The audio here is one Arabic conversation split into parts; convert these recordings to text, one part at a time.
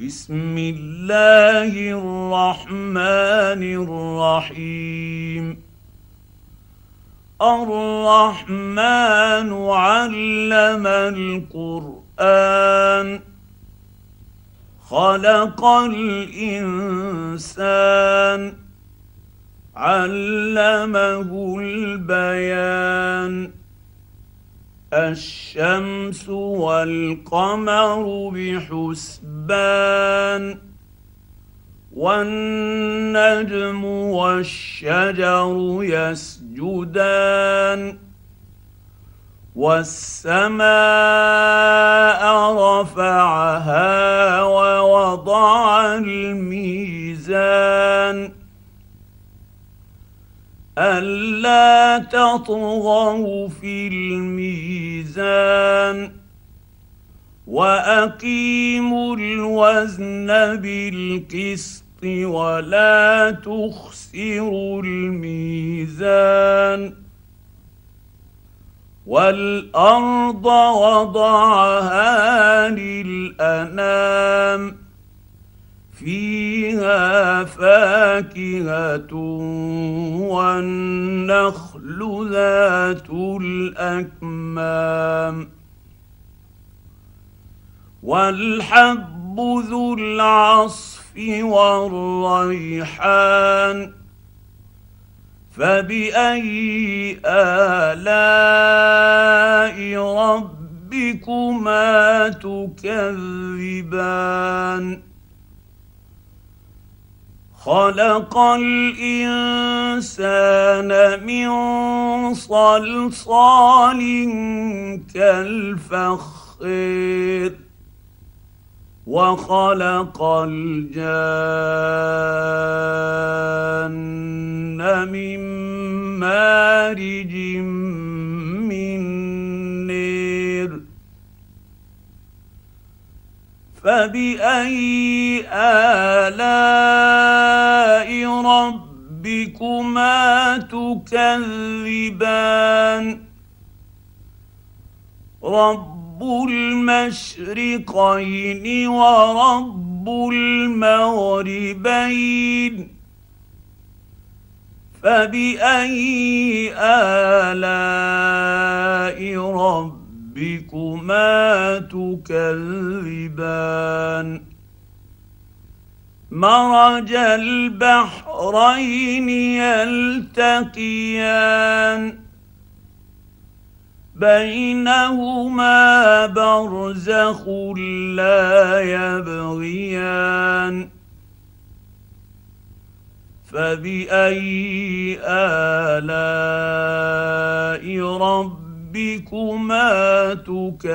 بسم الله الرحمن الرحيم. الرحمن علم القرآن. خلق الإنسان. علمه البيان. الشمس والقمر بحسبان والنجم والشجر يسجدان والسماء رفعها ووضع الميزان. ألا تطغوا في الميزان وأقيموا الوزن بالقسط ولا تخسروا الميزان والأرض وضعها للأنام فيها فاكهة والنخل ذات الأكمام والحب ذو العصف والريحان فبأي آلاء ربكما تكذبان خلق الإنسان من صلصال كالفخير وخلق الجان من مارج فبأي آلاء ربكما تكذبان. رب المشرقين ورب المغربين. فبأي آلاء ربكما تكذبان؟ مرج البحرين يلتقيان. بينهما برزخ لا يبغيان. فبأي آلاء رب ربكما تكذبان؟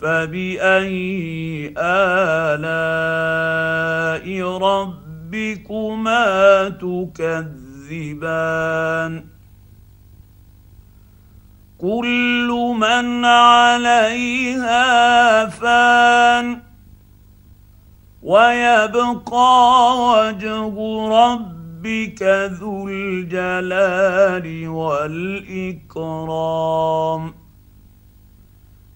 فبأي آلاء ربكما تكذبان كل من عليها فان ويبقى وجه ربك ذو الجلال والاكرام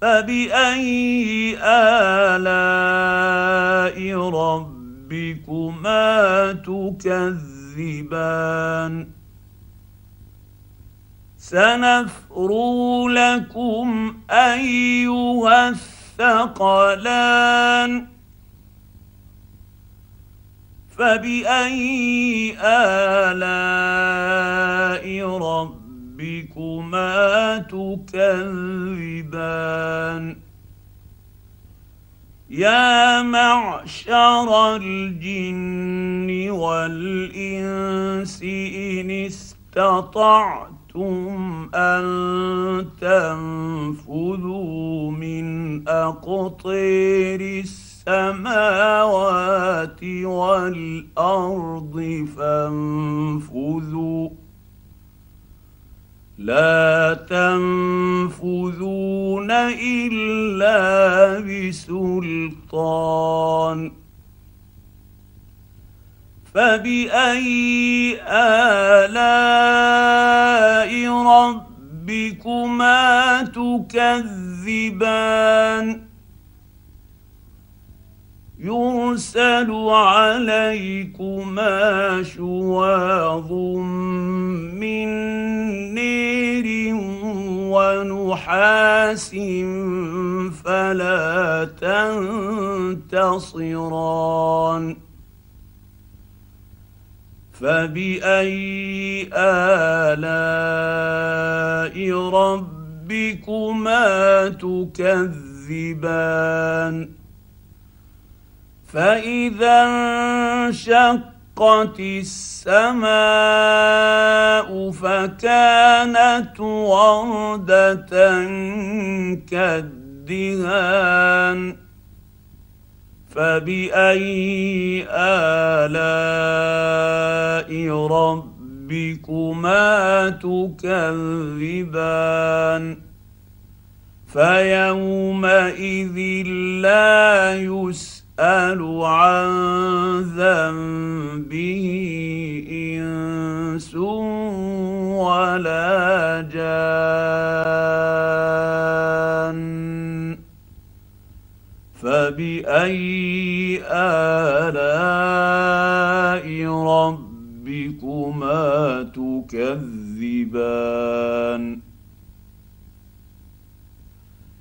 فبأي آلاء ربكما تكذبان؟ سنفرغ لكم أيها الثقلان. فبأي آلاء ربكما تكذبان. يا معشر الجن والإنس إن استطعتم أن تنفذوا من أقطير السماوات والأرض فانفذوا. لا تنفذون إلا بسلطان. فبأي آلاء ربكما تكذبان؟ يرسل عليكما شواظ من نير ونحاس فلا تنتصران. فبأي آلاء ربكما تكذبان؟ فإذا انشقت السماء فكانت وردة كالدهان فبأي آلاء ربكما تكذبان؟ فيومئذ لا يسر يسأل عن ذنبه إنس ولا جان فبأي آلاء ربكما تكذبان؟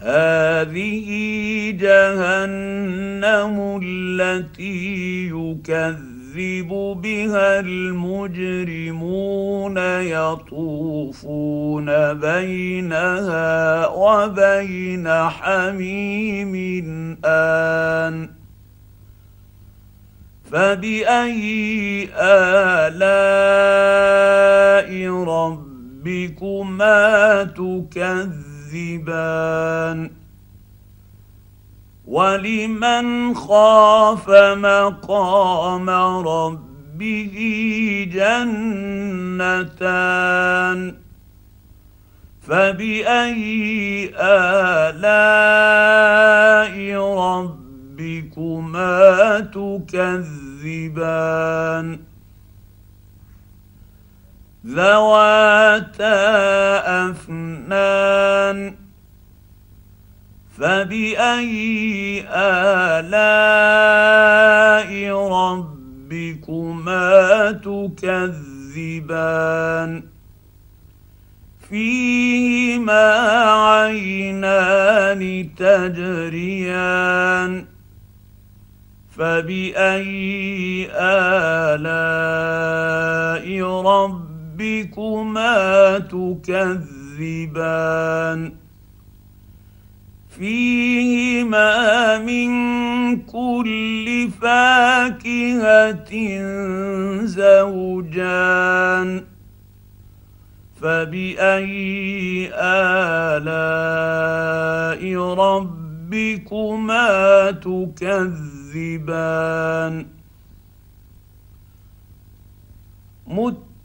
هذه جهنم التي يكذب بها المجرمون يطوفون بينها وبين حميم آن. فبأي آلاء ربكما تكذبان ولمن خاف مقام ربه جنتان فباي الاء ربكما تكذبان ذواتا أفنان فبأي آلاء ربكما تكذبان؟ فيهما عينان تجريان. فبأي آلاء ربكما ربكما تكذبان فيهما من كل فاكهة زوجان فبأي آلاء ربكما تكذبان؟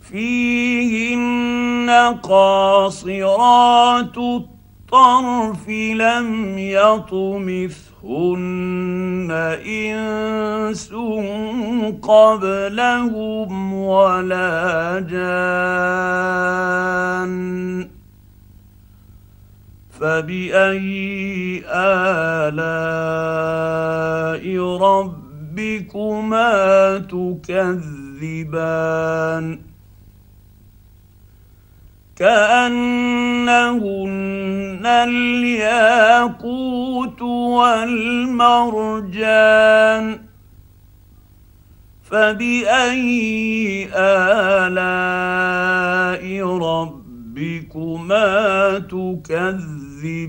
فيهن قاصرات الطرف لم يطمثهن انس قبلهم ولا جان فباي الاء ربكما تكذبان كأنهن الياقوت والمرجان فبأي آلاء ربكما تكذبان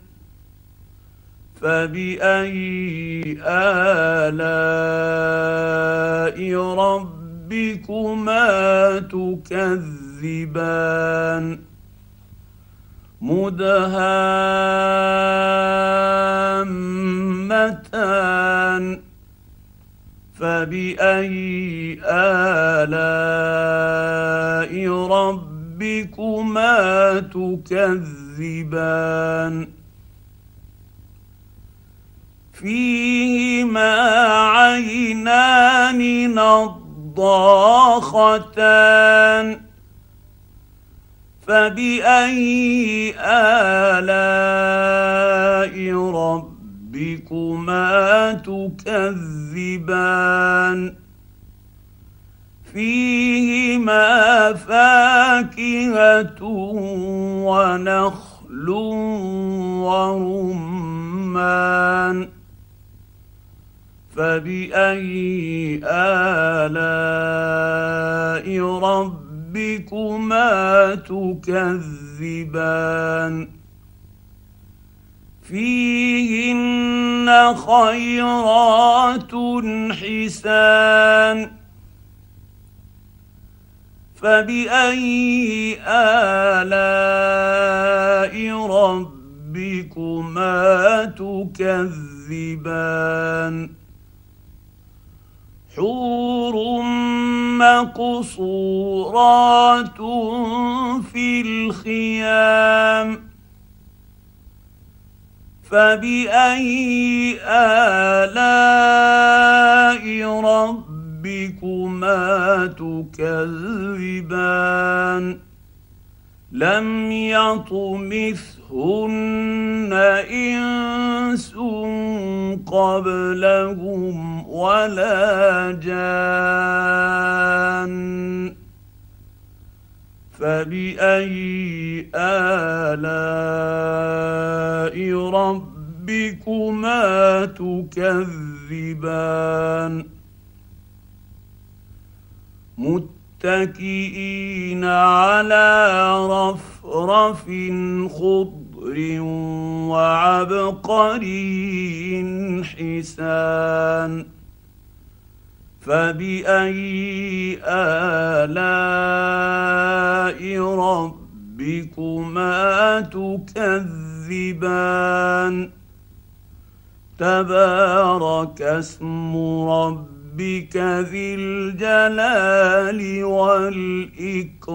فبأي آلاء ربكما تكذبان؟ مدهامتان. فبأي آلاء ربكما تكذبان؟ فيهما عينان نض ضاختان فبأي آلاء ربكما تكذبان؟ فيهما فاكهة ونخل ورمان. فبأي آلاء ربكما تكذبان؟ فيهن خيرات حسان. فبأي آلاء ربكما تكذبان؟ حور مقصورات في الخيام. فبأي آلاء ربكما تكذبان؟ لم يطمثهن إنس قبلهم ولا جان فبأي آلاء ربكما تكذبان؟ متكئين على رفرف خضر وعبقري حسان فباي الاء ربكما تكذبان تبارك اسم ربك ذي الجلال والاكرام